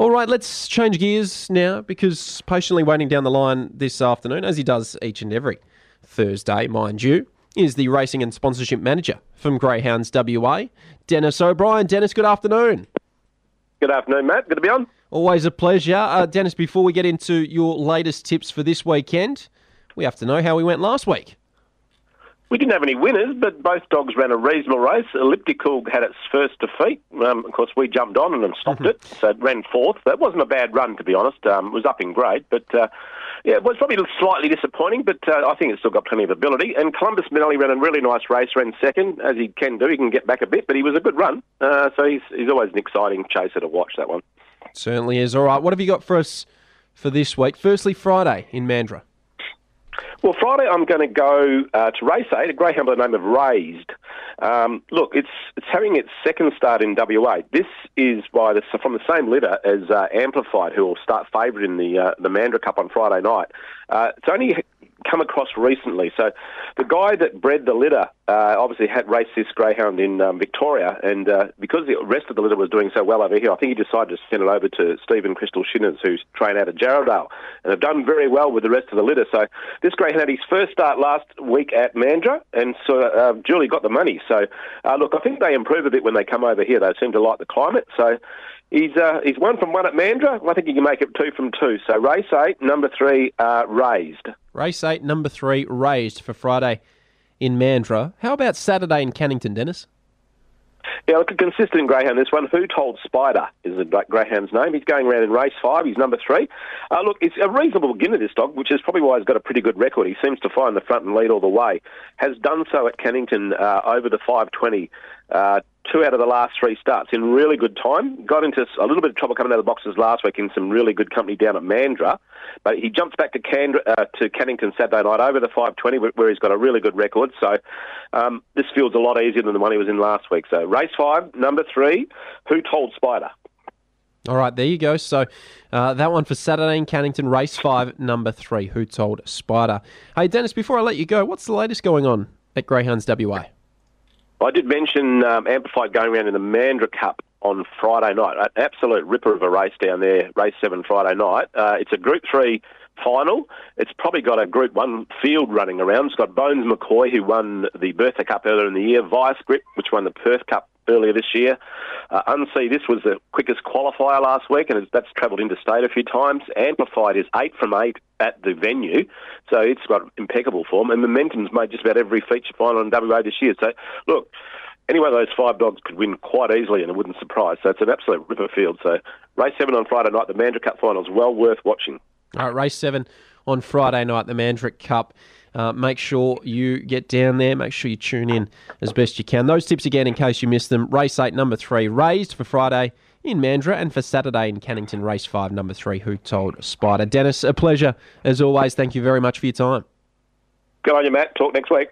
All right, let's change gears now because patiently waiting down the line this afternoon, as he does each and every Thursday, mind you, is the racing and sponsorship manager from Greyhounds WA, Dennis O'Brien. Dennis, good afternoon. Good afternoon, Matt. Good to be on. Always a pleasure. Uh, Dennis, before we get into your latest tips for this weekend, we have to know how we went last week. We didn't have any winners, but both dogs ran a reasonable race. Elliptical had its first defeat. Um, of course, we jumped on and stopped it, so it ran fourth. That wasn't a bad run, to be honest. Um, it was up in grade, but uh, yeah, it was probably slightly disappointing, but uh, I think it's still got plenty of ability. And Columbus Minelli ran a really nice race, ran second, as he can do. He can get back a bit, but he was a good run. Uh, so he's, he's always an exciting chaser to watch, that one. Certainly is. All right, what have you got for us for this week? Firstly, Friday in Mandurah. Well, Friday I'm going to go uh, to race eight, a greyhound by the name of Raised. Um, look, it's it's having its second start in WA. This is by the, from the same litter as uh, Amplified, who will start favourite in the uh, the Mandurah Cup on Friday night. Uh, it's only come across recently. So the guy that bred the litter uh, obviously had raced this greyhound in um, Victoria, and uh, because the rest of the litter was doing so well over here, I think he decided to send it over to Stephen Crystal Shinners, who's trained out of Jarrahdale, and have done very well with the rest of the litter. So this greyhound had his first start last week at Mandurah, and so uh, Julie got the money. So uh, look, I think they improve a bit when they come over here. They seem to like the climate. So He's uh, he's one from one at Mandurah. I think he can make it two from two. So race eight, number three, uh, raised. Race eight, number three, raised for Friday in Mandurah. How about Saturday in Cannington, Dennis? Yeah, look, a consistent greyhound. This one, Who Told Spider, is the greyhound's name. He's going around in race five. He's number three. Uh, look, it's a reasonable beginner, this dog, which is probably why he's got a pretty good record. He seems to find the front and lead all the way. Has done so at Cannington uh, over the 520 uh, two out of the last three starts in really good time. Got into a little bit of trouble coming out of the boxes last week in some really good company down at Mandurah, but he jumps back to, Candra, uh, to Cannington Saturday night over the 520 where he's got a really good record. So um, this field's a lot easier than the one he was in last week. So race five, number three, Who Told Spider? All right, there you go. So uh, that one for Saturday in Cannington, race five, number three, Who Told Spider? Hey, Dennis, before I let you go, what's the latest going on at Greyhounds WA? I did mention um, Amplified going around in the Mandurah Cup on Friday night. An absolute ripper of a race down there, race seven Friday night. Uh, it's a Group Three final. It's probably got a Group One field running around. It's got Bones McCoy, who won the Bertha Cup earlier in the year, Vice Grip, which won the Perth Cup earlier this year. Uh, Unsee, this was the quickest qualifier last week, and that's travelled interstate a few times. Amplified is eight from eight at the venue, so it's got impeccable form, and Momentum's made just about every feature final in WA this year. So, look, any one of those five dogs could win quite easily, and it wouldn't surprise. So it's an absolute ripper field. So race seven on Friday night, the Mandurah Cup final is well worth watching. All right, race seven on Friday night, the Mandurah Cup. Uh, make sure you get down there. Make sure you tune in as best you can. Those tips again, in case you missed them. Race eight, number three, raised for Friday in Mandurah, and for Saturday in Cannington, race five, number three, Who Told Spider. Dennis, a pleasure as always. Thank you very much for your time. Good on you, Matt. Talk next week.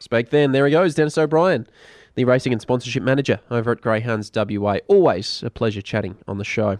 Speak then. There he goes, Dennis O'Brien, the racing and sponsorship manager over at Greyhounds WA. Always a pleasure chatting on the show.